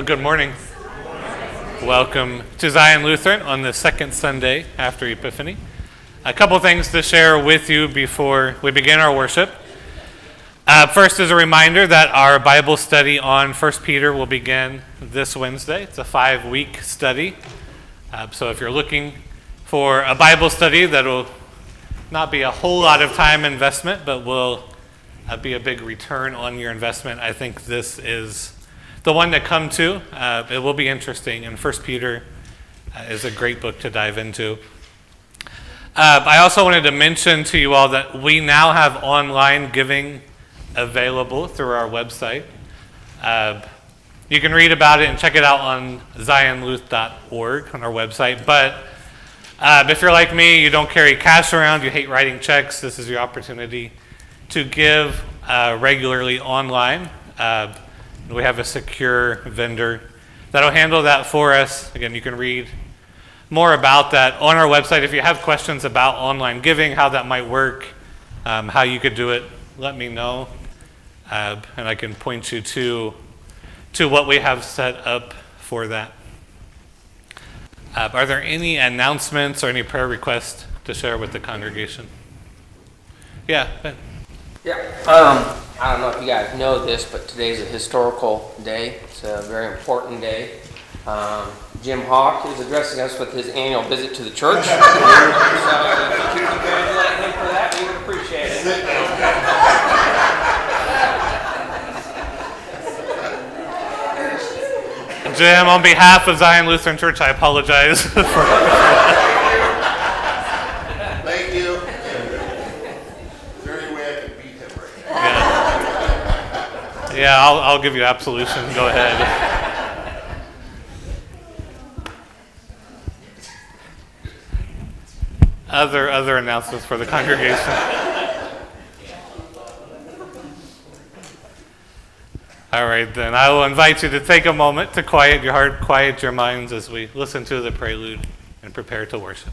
Well, good morning. Welcome to Zion Lutheran on the second Sunday after Epiphany. A couple things to share with you before we begin our worship. Uh, first is a reminder that our Bible study on 1 Peter will begin this Wednesday. It's a five week study. Uh, so if you're looking for a Bible study that will not be a whole lot of time investment, but will uh, be a big return on your investment, I think this is the one to come to. Uh, it will be interesting, and First Peter uh, is a great book to dive into. Uh, I also wanted to mention to you all that we now have online giving available through our website. Uh, you can read about it and check it out on zionluth.org on our website. But uh, if you're like me, you don't carry cash around, you hate writing checks, this is your opportunity to give uh, regularly online. We have a secure vendor that'll handle that for us. Again, you can read more about that on our website. If you have questions about online giving, how that might work, um, how you could do it, let me know. Uh, and I can point you to, to what we have set up for that. Uh, are there any announcements or any prayer requests to share with the congregation? Yeah, ben. Yeah, um, I don't know if you guys know this, but today's a historical day. It's a very important day. Um, Jim Hawk is addressing us with his annual visit to the church. so if you congratulate him for that, we would appreciate it. Jim, on behalf of Zion Lutheran Church, I apologize for Thank you. Is there any way I can beat him right now? Yeah, I'll, I'll give you absolution. Go ahead. Other, other announcements for the congregation. All right, then. I will invite you to take a moment to quiet your heart, quiet your minds as we listen to the prelude and prepare to worship.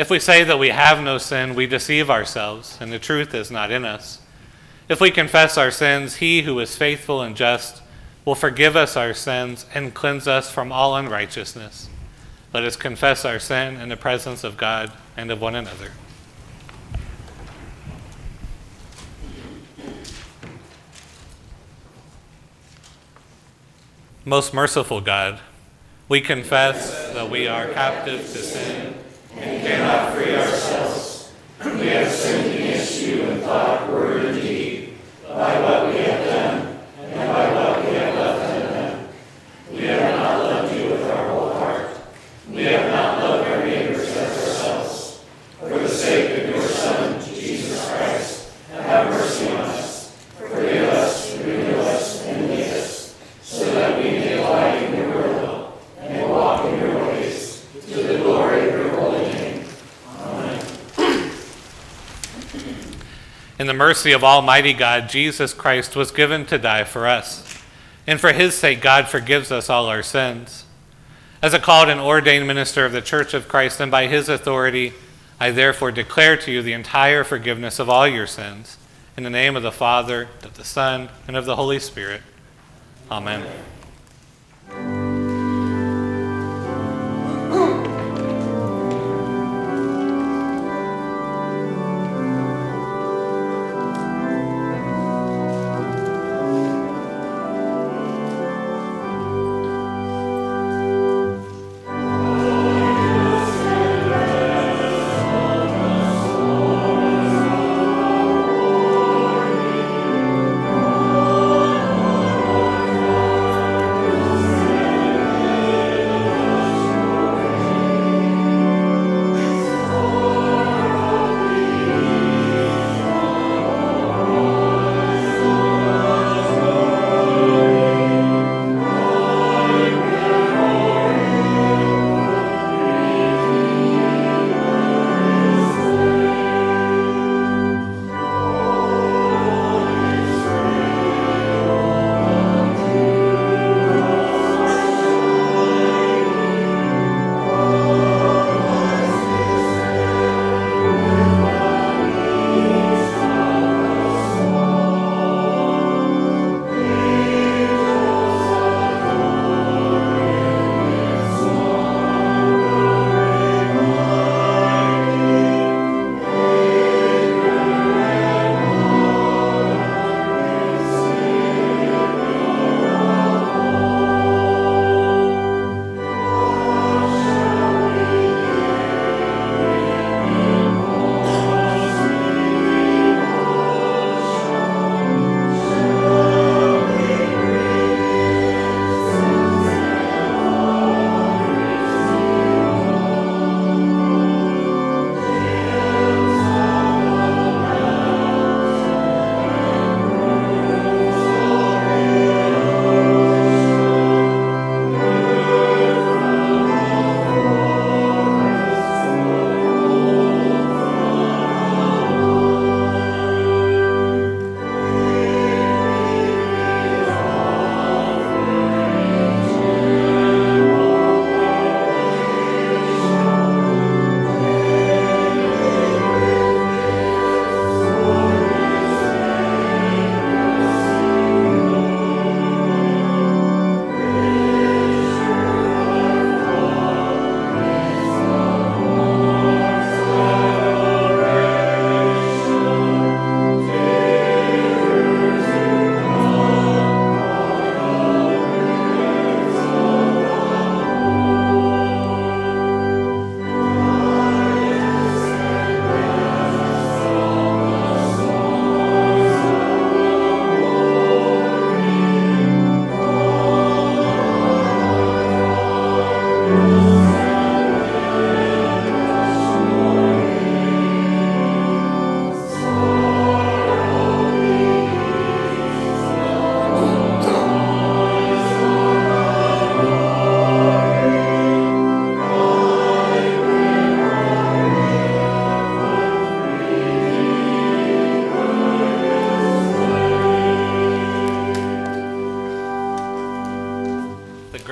If we say that we have no sin, we deceive ourselves, and the truth is not in us. If we confess our sins, he who is faithful and just will forgive us our sins and cleanse us from all unrighteousness. Let us confess our sin in the presence of God and of one another. Most merciful God, we confess that we are captive to sin and cannot free ourselves. We have sinned against you in thought, word, and deed, by what we have done and by what we have left undone. We have not loved you with our whole heart. We have not loved our neighbors as ourselves. For the sake of your Son, Jesus Christ, have mercy on us. Forgive us, renew us, and lead us, so that we may abide in your will and walk in your ways, to the glory of your holy name. Amen. In the mercy of Almighty God, Jesus Christ was given to die for us. And for his sake, God forgives us all our sins. As a called and ordained minister of the Church of Christ, and by his authority, I therefore declare to you the entire forgiveness of all your sins. In the name of the Father, of the Son, and of the Holy Spirit. Amen.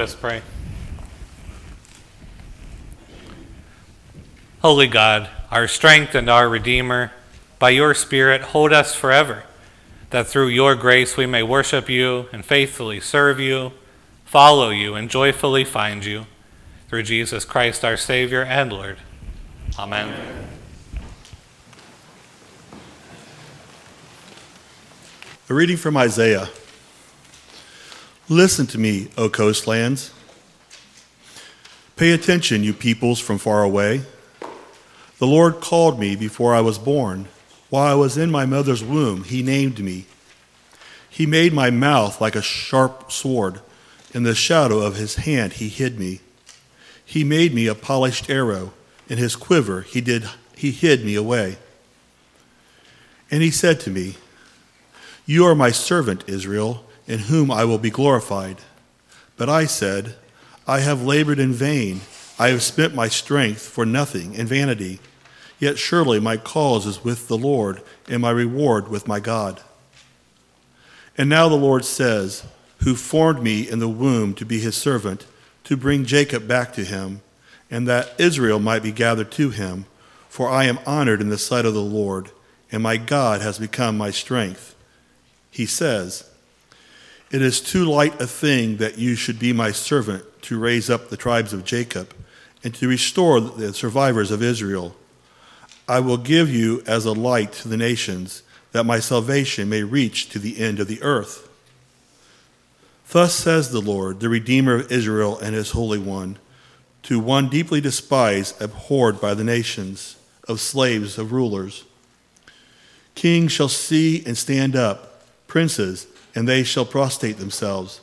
Us pray. Holy God, our strength and our Redeemer, by your Spirit, hold us forever, that through your grace we may worship you and faithfully serve you, follow you, and joyfully find you. Through Jesus Christ, our Savior and Lord. Amen. Amen. A reading from Isaiah. Listen to me, O coastlands. Pay attention, you peoples from far away. The Lord called me before I was born. While I was in my mother's womb, He named me. He made my mouth like a sharp sword. In the shadow of His hand, He hid me. He made me a polished arrow. In His quiver, He, did, he hid me away. And He said to me, You are my servant, Israel in whom I will be glorified. But I said, I have labored in vain. I have spent my strength for nothing in vanity. Yet surely my cause is with the Lord, and my reward with my God. And now the Lord says, Who formed me in the womb to be his servant, to bring Jacob back to him, and that Israel might be gathered to him. For I am honored in the sight of the Lord, and my God has become my strength. He says, it is too light a thing that you should be my servant to raise up the tribes of Jacob and to restore the survivors of Israel. I will give you as a light to the nations, that my salvation may reach to the end of the earth. Thus says the Lord, the Redeemer of Israel and his Holy One, to one deeply despised, abhorred by the nations, of slaves, of rulers. Kings shall see and stand up, princes, and they shall prostrate themselves,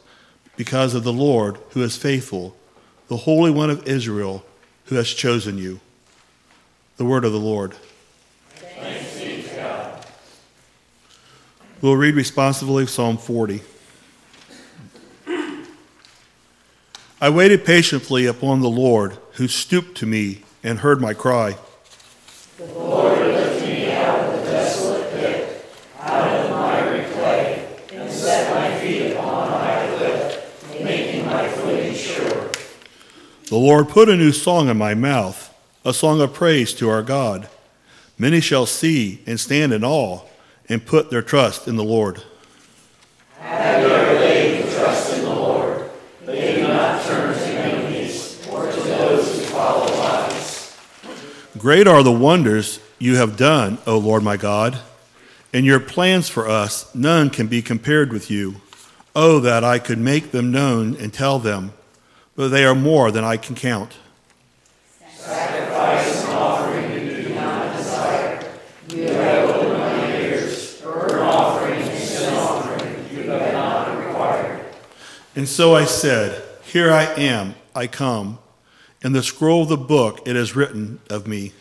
because of the Lord who is faithful, the Holy One of Israel who has chosen you. The word of the Lord. We'll read responsively Psalm 40. I waited patiently upon the Lord, who stooped to me and heard my cry. The Lord lifted me out of the desolate pit, out of the miry clay, and set my feet upon a high making my footing sure. The Lord put a new song in my mouth, a song of praise to our God. Many shall see and stand in awe and put their trust in the Lord. Have you ever laid trust in the Lord? They do not turn to enemies or to those who follow lies. Great are the wonders you have done, O Lord my God, and your plans for us, none can be compared with you. Oh, that I could make them known and tell them, but they are more than I can count. Sacrifice and offering you do not desire. You have opened my ears. Burnt offering and sin offering you have not required. And so I said, Here I am, I come. In the scroll of the book it is written of me.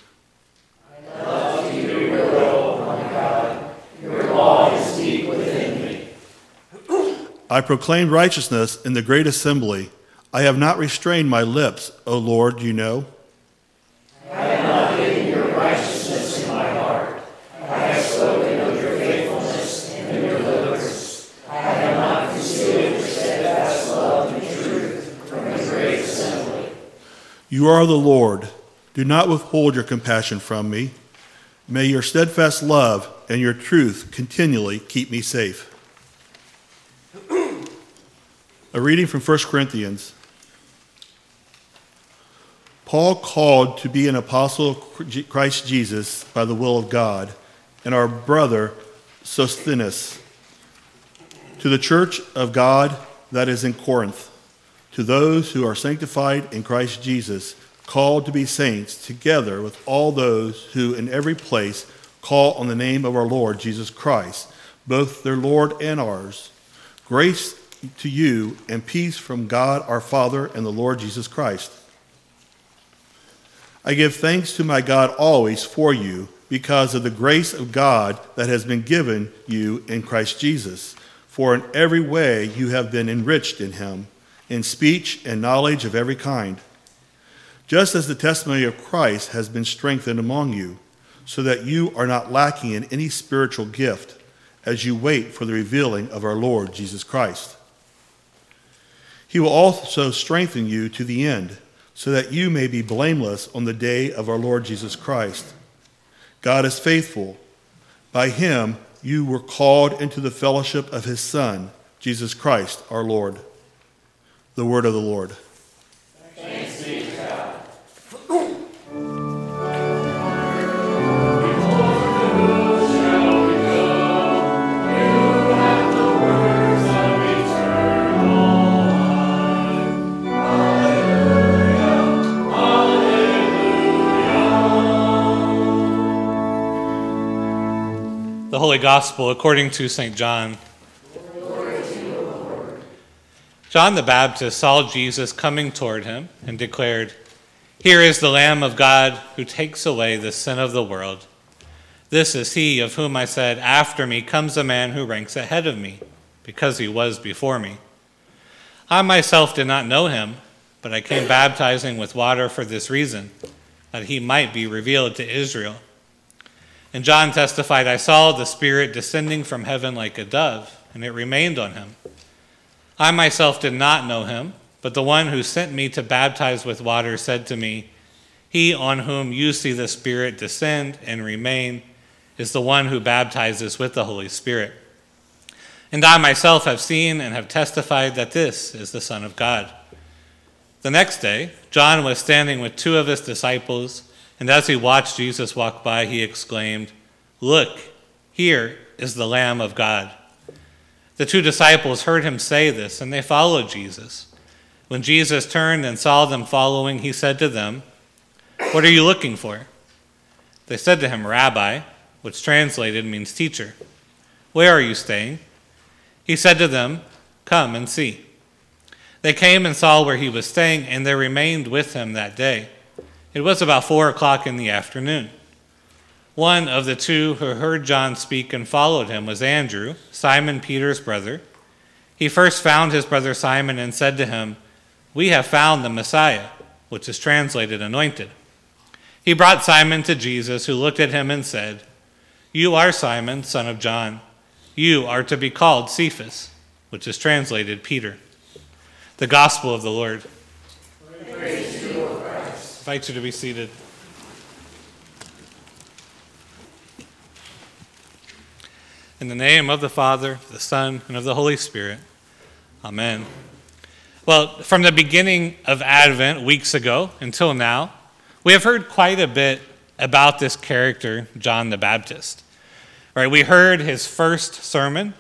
Your law is deep within me. I proclaimed righteousness in the great assembly. I have not restrained my lips, O Lord, you know. I have not hidden your righteousness in my heart. I have spoken of your faithfulness and your deliverance. I have not concealed your steadfast love and truth from the great assembly. You are the Lord. Do not withhold your compassion from me. May your steadfast love and your truth continually keep me safe. A reading from 1 Corinthians. Paul called to be an apostle of Christ Jesus by the will of God, and our brother Sosthenes, to the church of God that is in Corinth, to those who are sanctified in Christ Jesus, called to be saints, together with all those who in every place call on the name of our Lord Jesus Christ, both their Lord and ours. Grace to you and peace from God our Father and the Lord Jesus Christ. I give thanks to my God always for you because of the grace of God that has been given you in Christ Jesus. For in every way you have been enriched in him, in speech and knowledge of every kind, just as the testimony of Christ has been strengthened among you, so that you are not lacking in any spiritual gift as you wait for the revealing of our Lord Jesus Christ. He will also strengthen you to the end so that you may be blameless on the day of our Lord Jesus Christ. God is faithful. By him you were called into the fellowship of his Son, Jesus Christ our Lord. The word of the Lord. The Holy Gospel according to St. John. John the Baptist saw Jesus coming toward him and declared, Here is the Lamb of God who takes away the sin of the world. This is he of whom I said, After me comes a man who ranks ahead of me, because he was before me. I myself did not know him, but I came baptizing with water for this reason, that he might be revealed to Israel. And John testified, I saw the Spirit descending from heaven like a dove, and it remained on him. I myself did not know him, but the one who sent me to baptize with water said to me, He on whom you see the Spirit descend and remain is the one who baptizes with the Holy Spirit. And I myself have seen and have testified that this is the Son of God. The next day, John was standing with two of his disciples And as he watched Jesus walk by, he exclaimed, Look, here is the Lamb of God. The two disciples heard him say this, and they followed Jesus. When Jesus turned and saw them following, he said to them, What are you looking for? They said to him, Rabbi, which translated means teacher. Where are you staying? He said to them, Come and see. They came and saw where he was staying, and they remained with him that day. It was about four o'clock in the afternoon. One of the two who heard John speak and followed him was Andrew, Simon Peter's brother. He first found his brother Simon and said to him, We have found the Messiah, which is translated anointed. He brought Simon to Jesus, who looked at him and said, You are Simon, son of John. You are to be called Cephas, which is translated Peter. The Gospel of the Lord. Praise invite you to be seated. In the name of the Father, the Son, and of the Holy Spirit. Amen. Well, from the beginning of Advent, weeks ago, until now, we have heard quite a bit about this character, John the Baptist. Right? We heard his first sermon,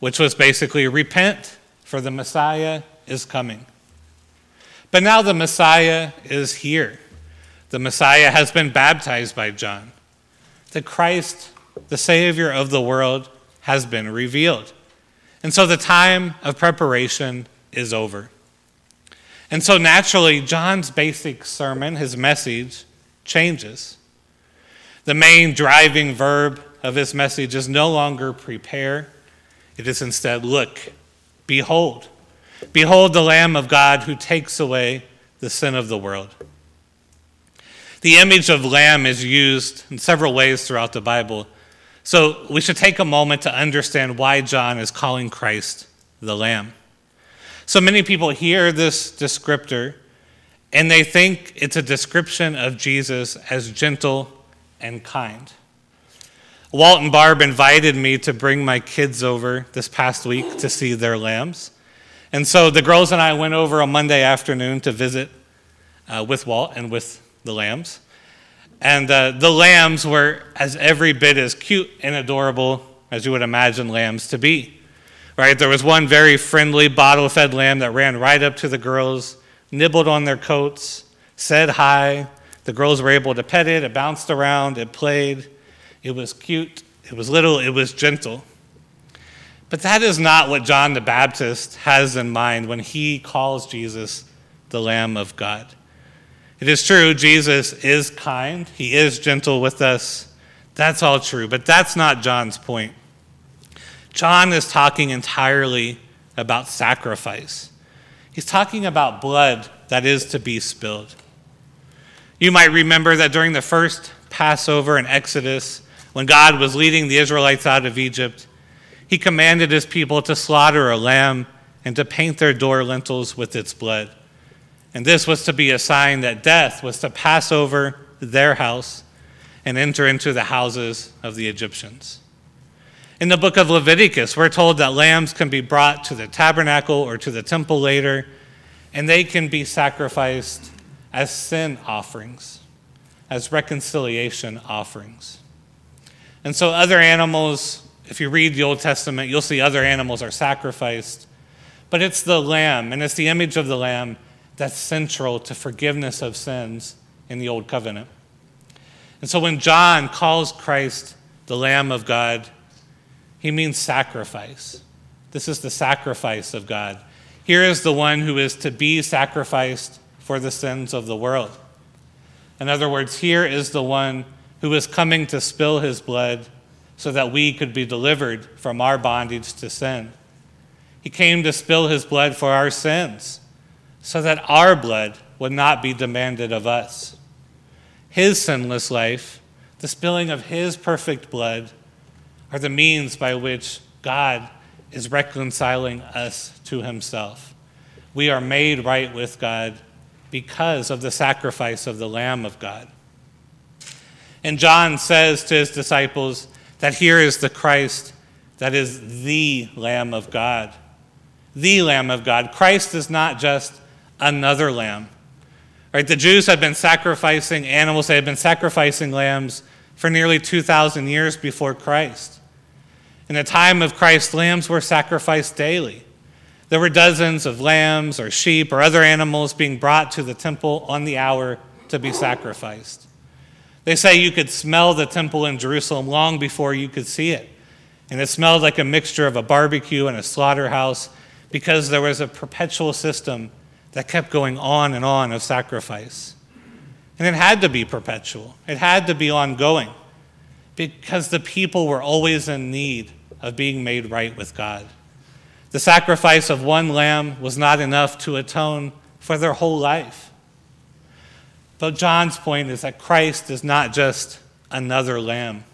which was basically repent, for the Messiah is coming. But now the Messiah is here. The Messiah has been baptized by John. The Christ, the Savior of the world, has been revealed. And so the time of preparation is over. And so naturally, John's basic sermon, his message, changes. The main driving verb of his message is no longer prepare, it is instead look, behold. Behold the Lamb of God who takes away the sin of the world. The image of lamb is used in several ways throughout the Bible. So we should take a moment to understand why John is calling Christ the lamb. So many people hear this descriptor and they think it's a description of Jesus as gentle and kind. Walt and Barb invited me to bring my kids over this past week to see their lambs. And so the girls and I went over on Monday afternoon to visit uh, with Walt and with the lambs. And uh, the lambs were as every bit as cute and adorable as you would imagine lambs to be. Right? There was one very friendly bottle fed lamb that ran right up to the girls, nibbled on their coats, said hi. The girls were able to pet it, it bounced around, it played. It was cute, it was little, it was gentle. But that is not what John the Baptist has in mind when he calls Jesus the Lamb of God. It is true, Jesus is kind, he is gentle with us. That's all true, but that's not John's point. John is talking entirely about sacrifice. He's talking about blood that is to be spilled. You might remember that during the first Passover in Exodus, when God was leading the Israelites out of Egypt, he commanded his people to slaughter a lamb and to paint their door lintels with its blood. And this was to be a sign that death was to pass over their house and enter into the houses of the Egyptians. In the book of Leviticus, we're told that lambs can be brought to the tabernacle or to the temple later, and they can be sacrificed as sin offerings, as reconciliation offerings. And so, other animals, if you read the Old Testament, you'll see other animals are sacrificed, but it's the lamb, and it's the image of the lamb that's central to forgiveness of sins in the Old Covenant. And so when John calls Christ the Lamb of God, he means sacrifice. This is the sacrifice of God. Here is the one who is to be sacrificed for the sins of the world. In other words, here is the one who is coming to spill his blood so that we could be delivered from our bondage to sin. He came to spill his blood for our sins so that our blood would not be demanded of us. His sinless life, the spilling of his perfect blood, are the means by which God is reconciling us to himself. We are made right with God because of the sacrifice of the Lamb of God. And John says to his disciples that here is the Christ that is the Lamb of God. The Lamb of God. Christ is not just another lamb. Right? The Jews had been sacrificing animals, they had been sacrificing lambs for nearly 2,000 years before Christ. In the time of Christ, lambs were sacrificed daily. There were dozens of lambs or sheep or other animals being brought to the temple on the hour to be sacrificed. They say you could smell the temple in Jerusalem long before you could see it. And it smelled like a mixture of a barbecue and a slaughterhouse because there was a perpetual system that kept going on and on of sacrifice. And it had to be perpetual, it had to be ongoing because the people were always in need of being made right with God. The sacrifice of one lamb was not enough to atone for their whole life. But John's point is that Christ is not just another lamb,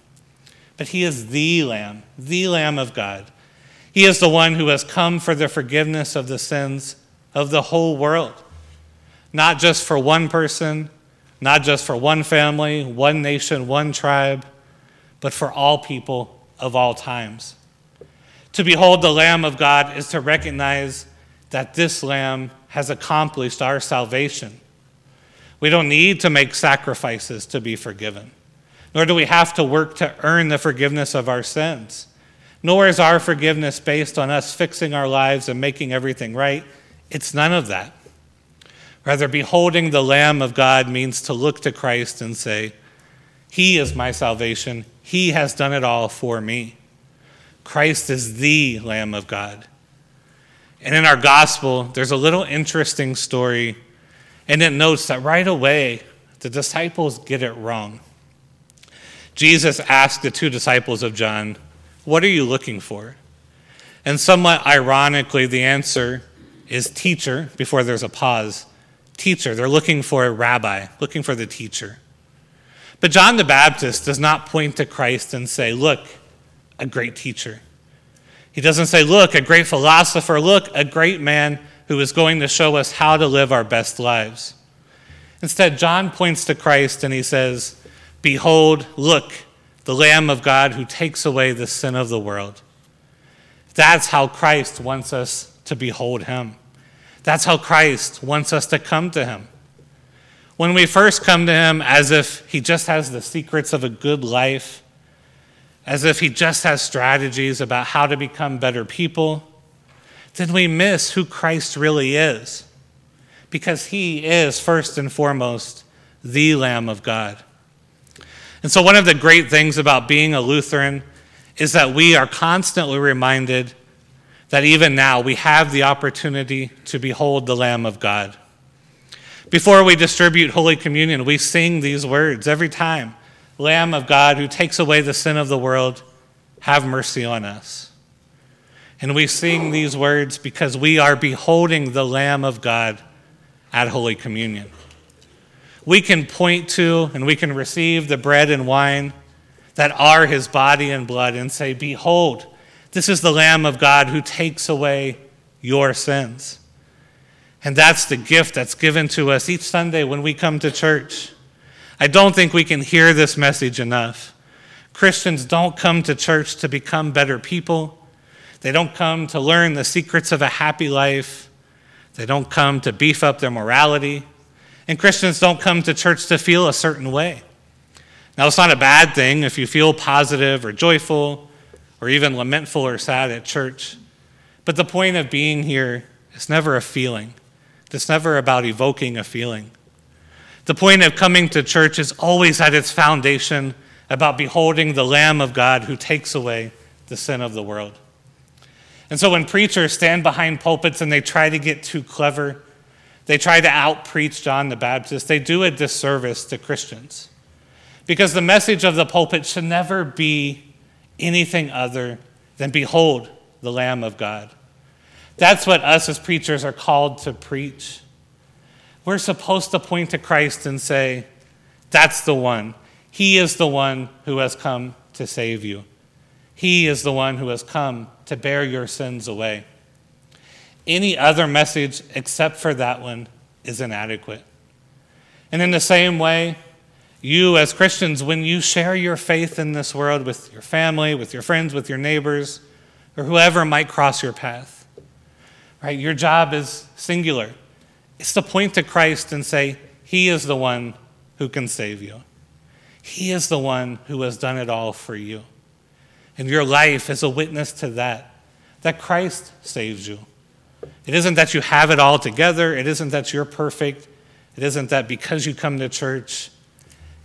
but he is the lamb, the lamb of God. He is the one who has come for the forgiveness of the sins of the whole world, not just for one person, not just for one family, one nation, one tribe, but for all people of all times. To behold the Lamb of God is to recognize that this Lamb has accomplished our salvation. We don't need to make sacrifices to be forgiven, nor do we have to work to earn the forgiveness of our sins. Nor is our forgiveness based on us fixing our lives and making everything right. It's none of that. Rather, beholding the Lamb of God means to look to Christ and say, He is my salvation. He has done it all for me. Christ is the Lamb of God. And in our gospel, there's a little interesting story, and it notes that right away, the disciples get it wrong. Jesus asked the two disciples of John, What are you looking for? And somewhat ironically, the answer is teacher before there's a pause. Teacher. They're looking for a rabbi, looking for the teacher. But John the Baptist does not point to Christ and say, Look, a great teacher. He doesn't say, Look, a great philosopher. Look, a great man who is going to show us how to live our best lives. Instead, John points to Christ and he says, Behold, look, the Lamb of God who takes away the sin of the world. That's how Christ wants us to behold him. That's how Christ wants us to come to him. When we first come to him as if he just has the secrets of a good life, as if he just has strategies about how to become better people, then we miss who Christ really is. Because he is, first and foremost, the Lamb of God. And so, one of the great things about being a Lutheran is that we are constantly reminded that even now we have the opportunity to behold the Lamb of God. Before we distribute Holy Communion, we sing these words every time Lamb of God who takes away the sin of the world, have mercy on us. And we sing these words because we are beholding the Lamb of God at Holy Communion. We can point to and we can receive the bread and wine that are his body and blood and say, Behold, this is the Lamb of God who takes away your sins. And that's the gift that's given to us each Sunday when we come to church. I don't think we can hear this message enough. Christians don't come to church to become better people. They don't come to learn the secrets of a happy life. They don't come to beef up their morality. And Christians don't come to church to feel a certain way. Now, it's not a bad thing if you feel positive or joyful or even lamentful or sad at church. But the point of being here is never a feeling, it's never about evoking a feeling. The point of coming to church is always at its foundation about beholding the Lamb of God who takes away the sin of the world. And so when preachers stand behind pulpits and they try to get too clever, they try to out preach John the Baptist, they do a disservice to Christians. Because the message of the pulpit should never be anything other than behold the Lamb of God. That's what us as preachers are called to preach. We're supposed to point to Christ and say, That's the one. He is the one who has come to save you. He is the one who has come to bear your sins away. Any other message except for that one is inadequate. And in the same way, you as Christians, when you share your faith in this world with your family, with your friends, with your neighbors, or whoever might cross your path, right? Your job is singular. It's to point to Christ and say, He is the one who can save you. He is the one who has done it all for you. And your life is a witness to that, that Christ saves you. It isn't that you have it all together. It isn't that you're perfect. It isn't that because you come to church,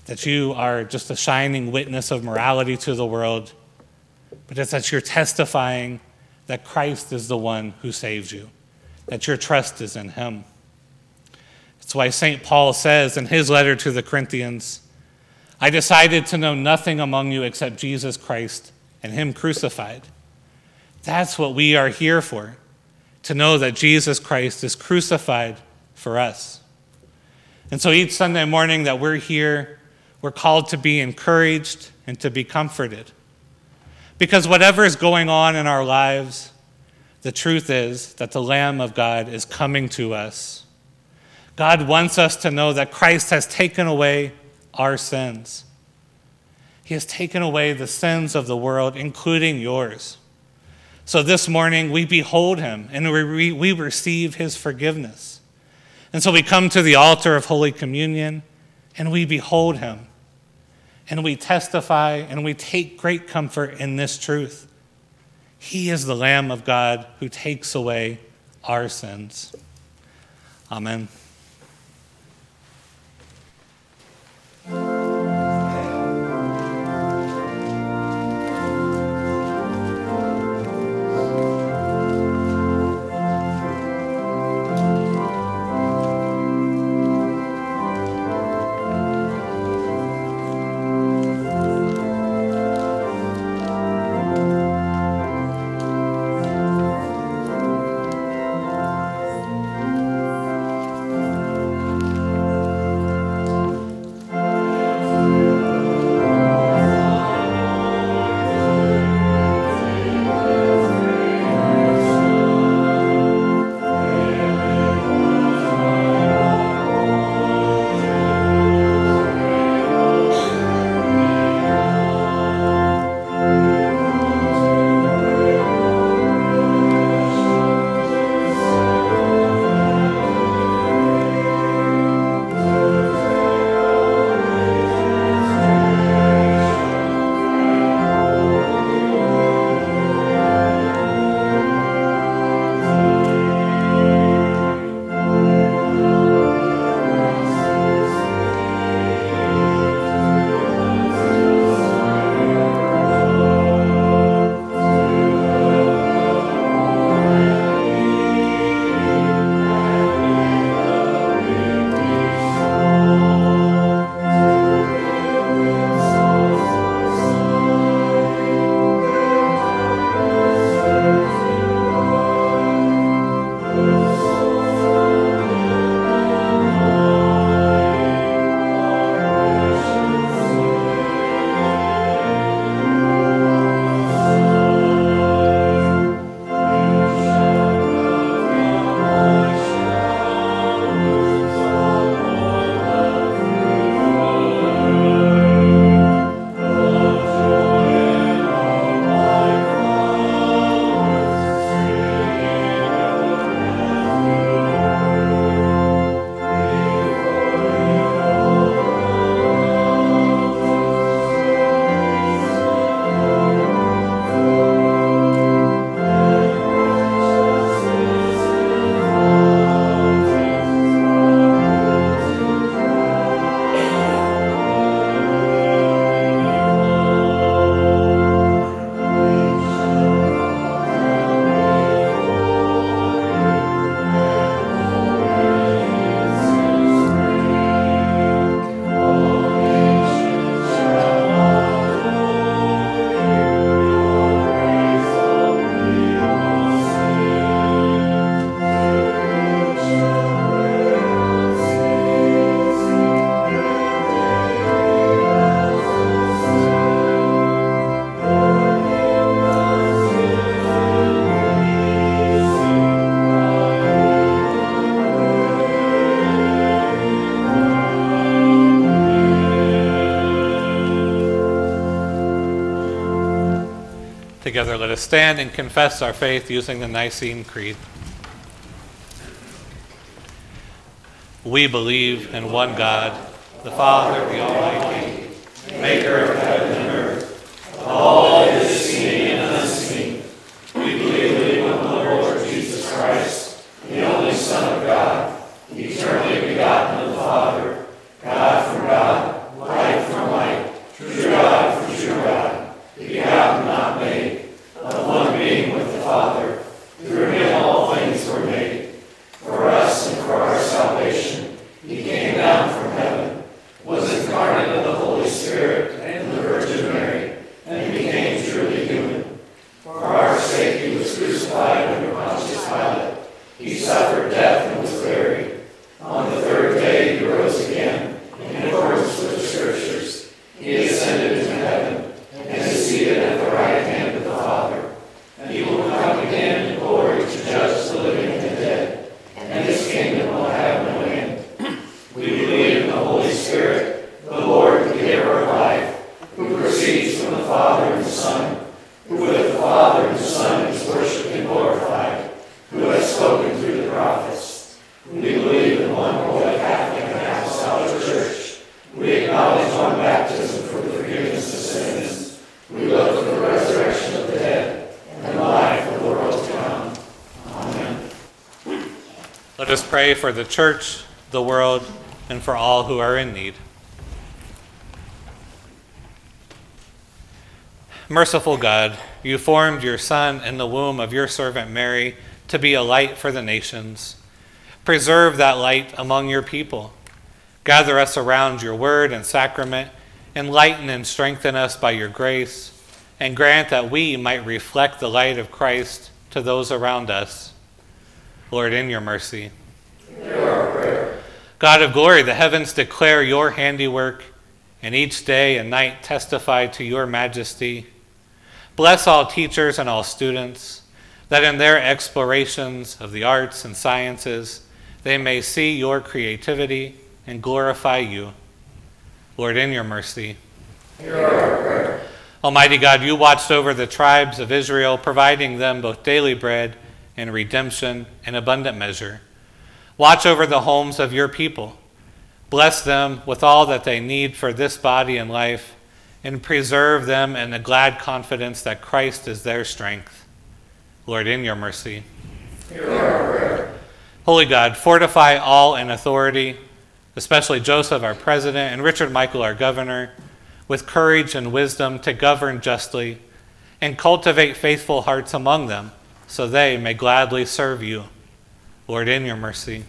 that you are just a shining witness of morality to the world, but it's that you're testifying that Christ is the one who saves you, that your trust is in Him. It's why St. Paul says in his letter to the Corinthians, I decided to know nothing among you except Jesus Christ and Him crucified. That's what we are here for, to know that Jesus Christ is crucified for us. And so each Sunday morning that we're here, we're called to be encouraged and to be comforted. Because whatever is going on in our lives, the truth is that the Lamb of God is coming to us. God wants us to know that Christ has taken away our sins. He has taken away the sins of the world, including yours. So this morning we behold him and we, we receive his forgiveness. And so we come to the altar of Holy Communion and we behold him and we testify and we take great comfort in this truth. He is the Lamb of God who takes away our sins. Amen. Together, let us stand and confess our faith using the Nicene Creed. We believe in one God, the Father, the Almighty, maker of heaven and earth, all that is seen and unseen. We believe in one Lord Jesus Christ, the only Son of God, eternally begotten of the Father, God from God, light from light, true God from true God, begotten, not made, of one being with the Father. Through him all things were made. For us and for our salvation, he came down from heaven, was incarnate of the Holy Spirit and the Virgin Mary, and became truly human. For our sake he was crucified under Pontius Pilate. He suffered death and was buried. On the third day he rose again, in accordance with the Scriptures. He ascended into heaven, and is seated at the right hand of the Father. And he will come again in glory to judge the living and the dead, and his kingdom will have no end. We believe in the Holy Spirit, the Lord, the giver of life, who proceeds from the Father and the Son, who with the Father and the Son is worshipped and glorified, who has spoken through the prophets. We believe in one holy Catholic and Apostolic Church. We acknowledge one baptism for the forgiveness of sins. We look for the resurrection of the dead and the life of the world to come. Amen. Let us pray for the church, the world, and for all who are in need. Merciful God, you formed your Son in the womb of your servant Mary to be a light for the nations. Preserve that light among your people. Gather us around your word and sacrament, enlighten and strengthen us by your grace, and grant that we might reflect the light of Christ to those around us. Lord, in your mercy. God of glory, the heavens declare your handiwork, and each day and night testify to your majesty. Bless all teachers and all students, that in their explorations of the arts and sciences, they may see your creativity and glorify you. Lord, in your mercy. Almighty God, you watched over the tribes of Israel, providing them both daily bread and redemption in abundant measure. Watch over the homes of your people. Bless them with all that they need for this body and life, and preserve them in the glad confidence that Christ is their strength. Lord, in your mercy. Holy God, fortify all in authority, especially Joseph, our president, and Richard Michael, our governor, with courage and wisdom to govern justly, and cultivate faithful hearts among them, so they may gladly serve you. Lord, in your mercy.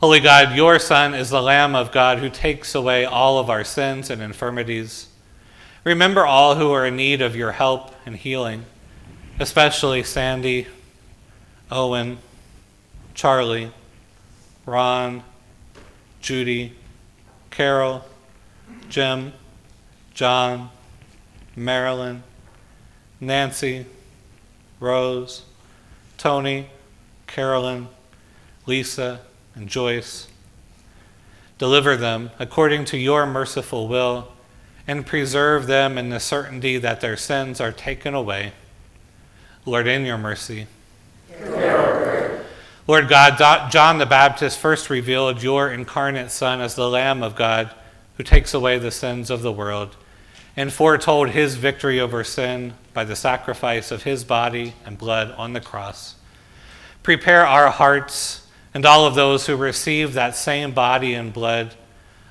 Holy God, your Son is the Lamb of God who takes away all of our sins and infirmities. Remember all who are in need of your help and healing, especially Sandy, Owen, Charlie, Ron, Judy, Carol, Jim, John, Marilyn, Nancy, Rose, Tony, Carolyn, Lisa, and Joyce. Deliver them according to your merciful will, and preserve them in the certainty that their sins are taken away. Lord, in your mercy. Lord God, John the Baptist first revealed your incarnate Son as the Lamb of God who takes away the sins of the world, and foretold his victory over sin by the sacrifice of his body and blood on the cross. Prepare our hearts and all of those who receive that same body and blood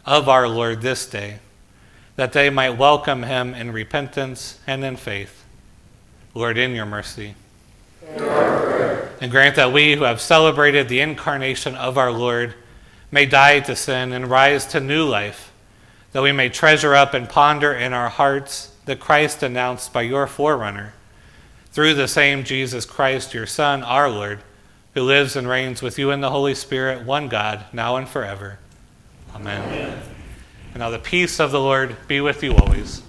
of our Lord this day, that they might welcome him in repentance and in faith. Lord, in your mercy. And grant that we who have celebrated the incarnation of our Lord may die to sin and rise to new life, that we may treasure up and ponder in our hearts the Christ announced by your forerunner, through the same Jesus Christ, your Son, our Lord, who lives and reigns with you in the Holy Spirit, one God, now and forever. Amen. Amen. And now the peace of the Lord be with you always.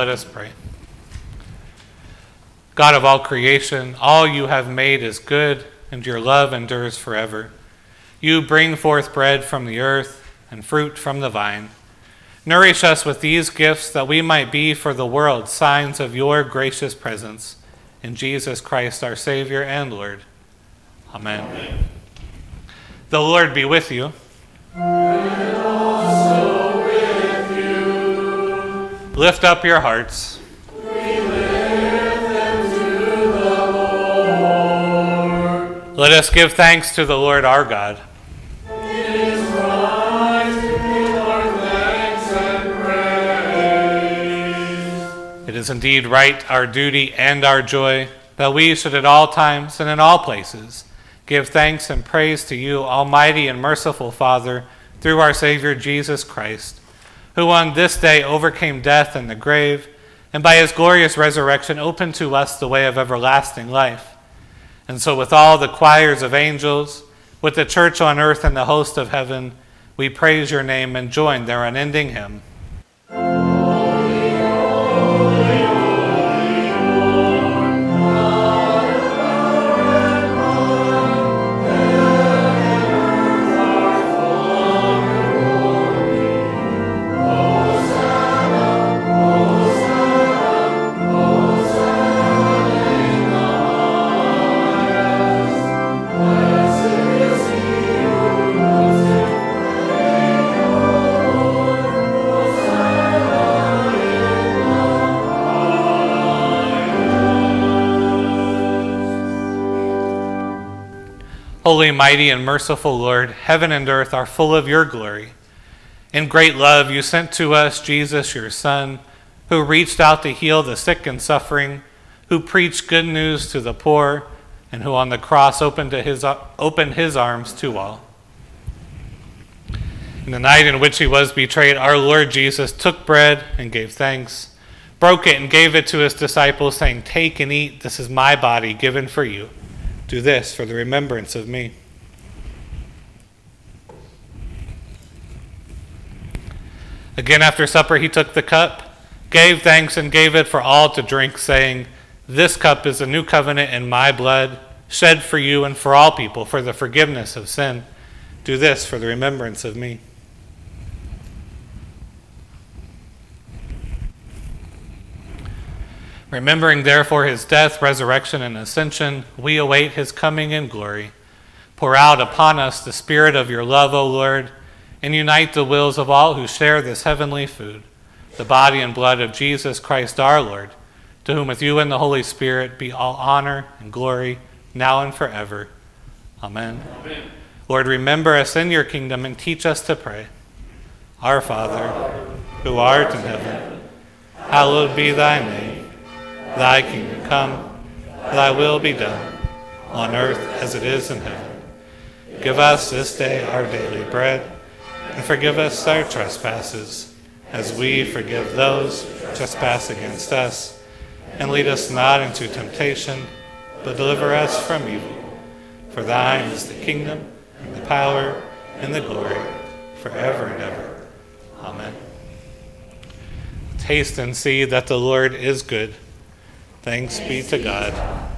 Let us pray. God of all creation, all you have made is good, and your love endures forever. You bring forth bread from the earth and fruit from the vine. Nourish us with these gifts that we might be for the world signs of your gracious presence. In Jesus Christ, our Savior and Lord. Amen. Amen. The Lord be with you. And Lift up your hearts. Let us give thanks to the Lord our God. It is right to give our thanks and praise. It is indeed right, our duty and our joy, that we should at all times and in all places give thanks and praise to you, Almighty and merciful Father, through our Savior Jesus Christ, who on this day overcame death and the grave, and by his glorious resurrection opened to us the way of everlasting life. And so, with all the choirs of angels, with the church on earth and the host of heaven, we praise your name and join their unending hymn. Holy, mighty, and merciful Lord, heaven and earth are full of your glory. In great love, you sent to us Jesus, your Son, who reached out to heal the sick and suffering, who preached good news to the poor, and who on the cross opened, his, opened his arms to all. In the night in which he was betrayed, our Lord Jesus took bread and gave thanks, broke it and gave it to his disciples, saying, Take and eat, this is my body given for you. Do this for the remembrance of me. Again, after supper, he took the cup, gave thanks, and gave it for all to drink, saying, This cup is a new covenant in my blood, shed for you and for all people for the forgiveness of sin. Do this for the remembrance of me. Remembering therefore his death, resurrection, and ascension, we await his coming in glory. Pour out upon us the spirit of your love, O Lord, and unite the wills of all who share this heavenly food, the body and blood of Jesus Christ our Lord, to whom with you and the Holy Spirit be all honor and glory, now and forever. Amen. Amen. Lord, remember us in your kingdom and teach us to pray. Our Father, who art in heaven, hallowed be thy name. Thy kingdom come, thy will be done, on earth as it is in heaven. Give us this day our daily bread, and forgive us our trespasses, as we forgive those who trespass against us. And lead us not into temptation, but deliver us from evil. For thine is the kingdom, and the power, and the glory, forever and ever. Amen. Taste and see that the Lord is good. Thanks be to God.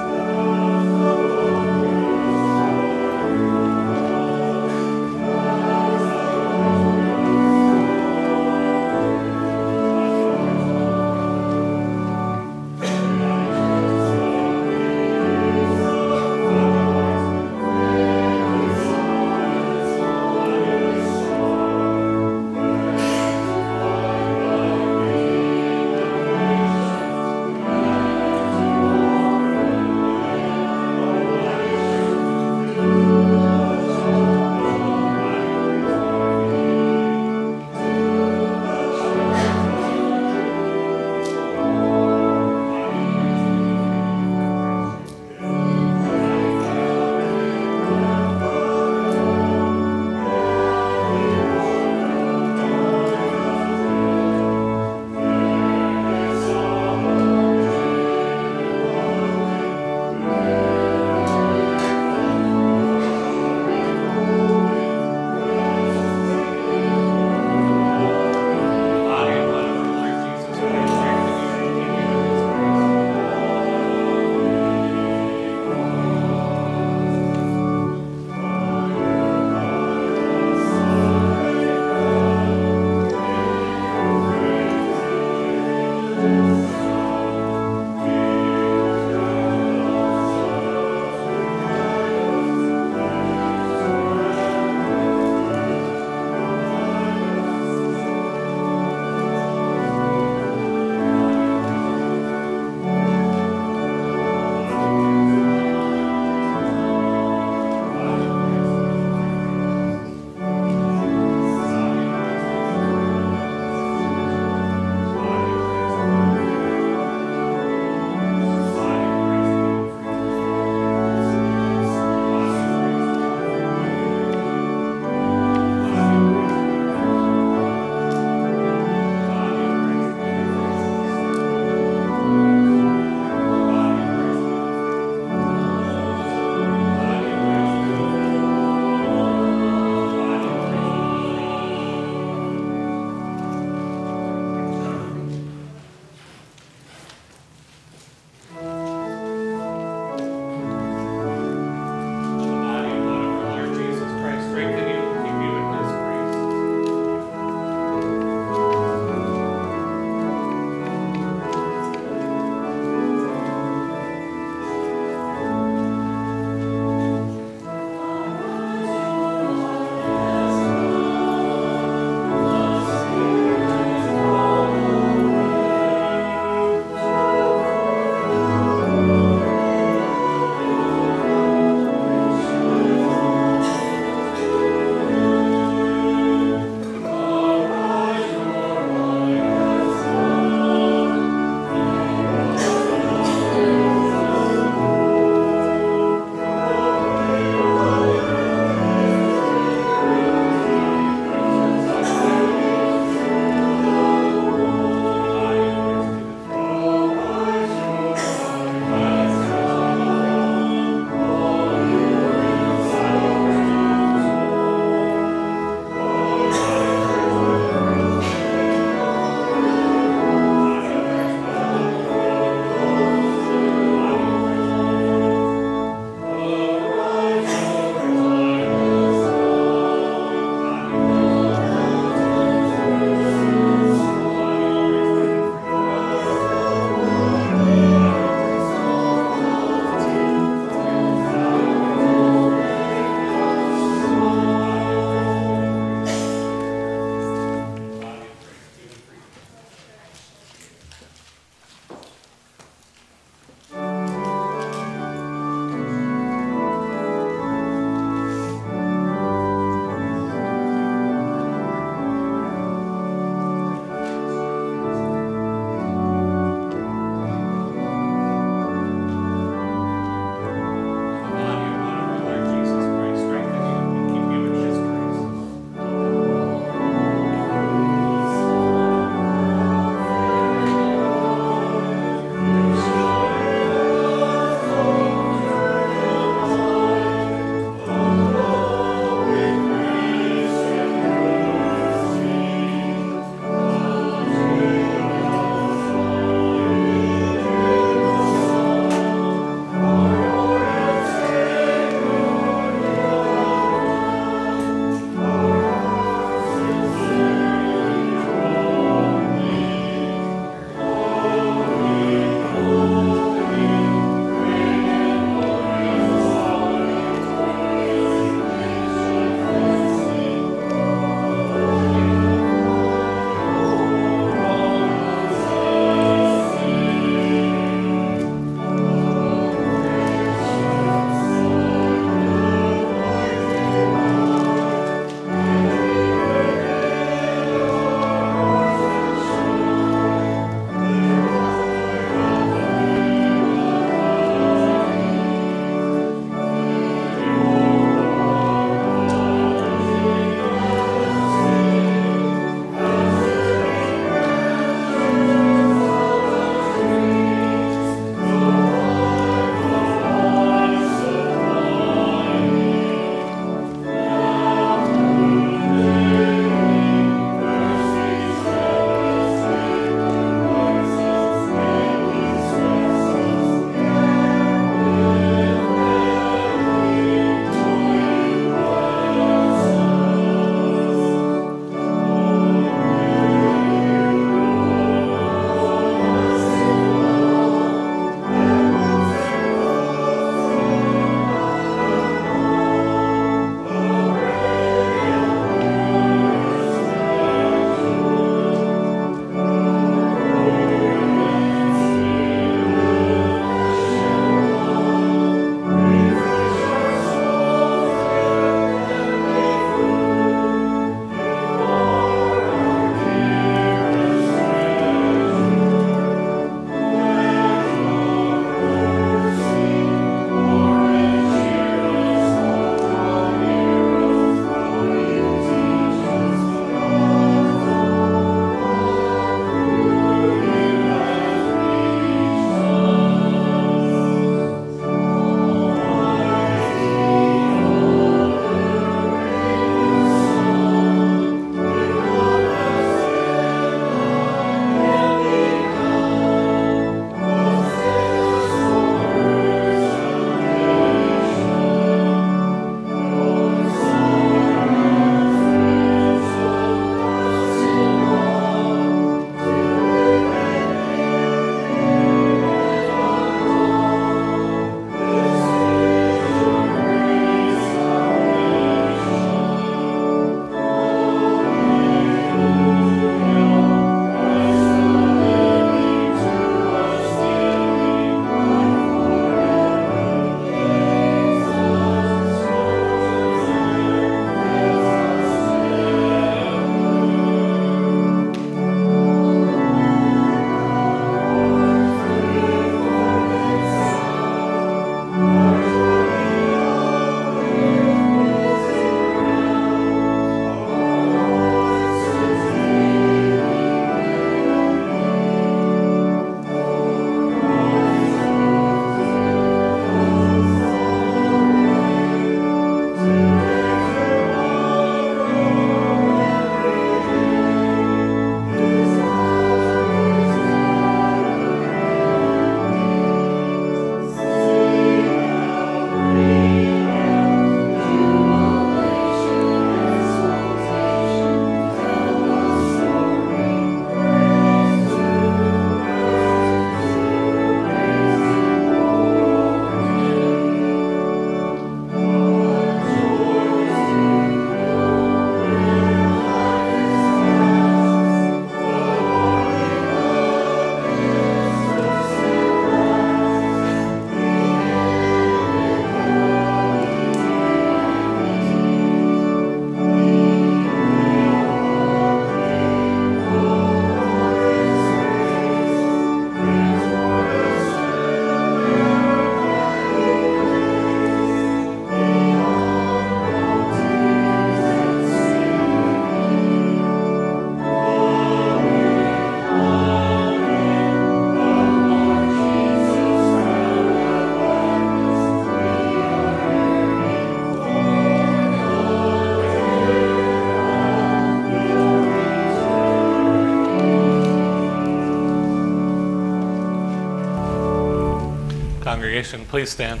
Please stand.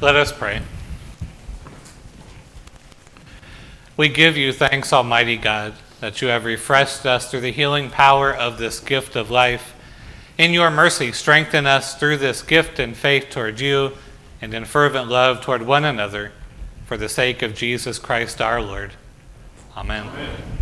Let us pray. We give you thanks, Almighty God, that you have refreshed us through the healing power of this gift of life. In your mercy, strengthen us through this gift in faith toward you and in fervent love toward one another, for the sake of Jesus Christ our Lord. Amen. Amen.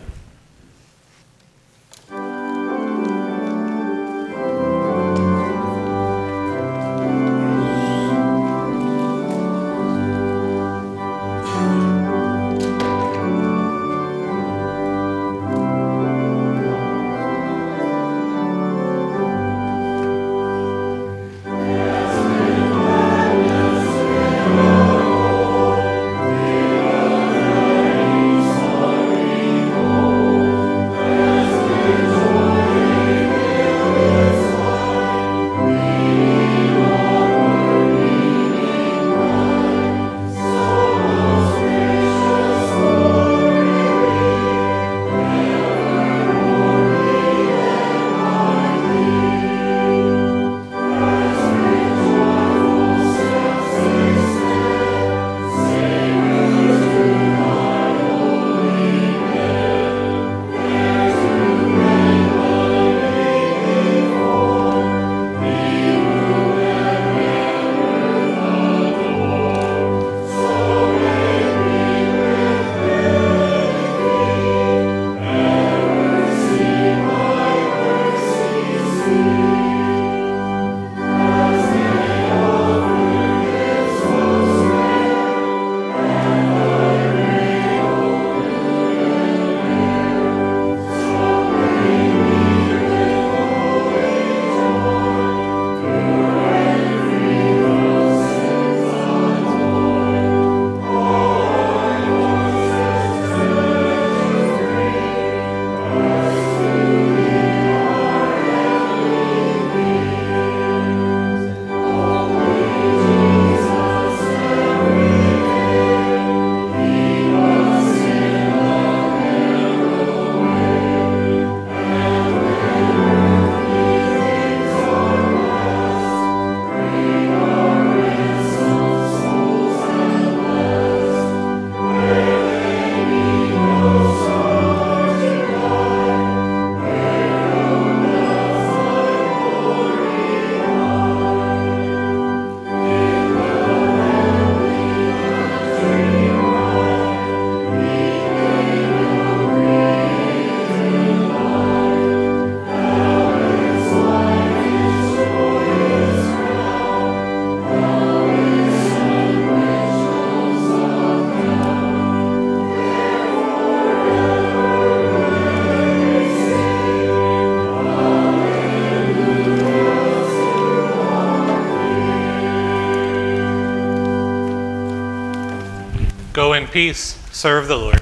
Peace. Serve the Lord.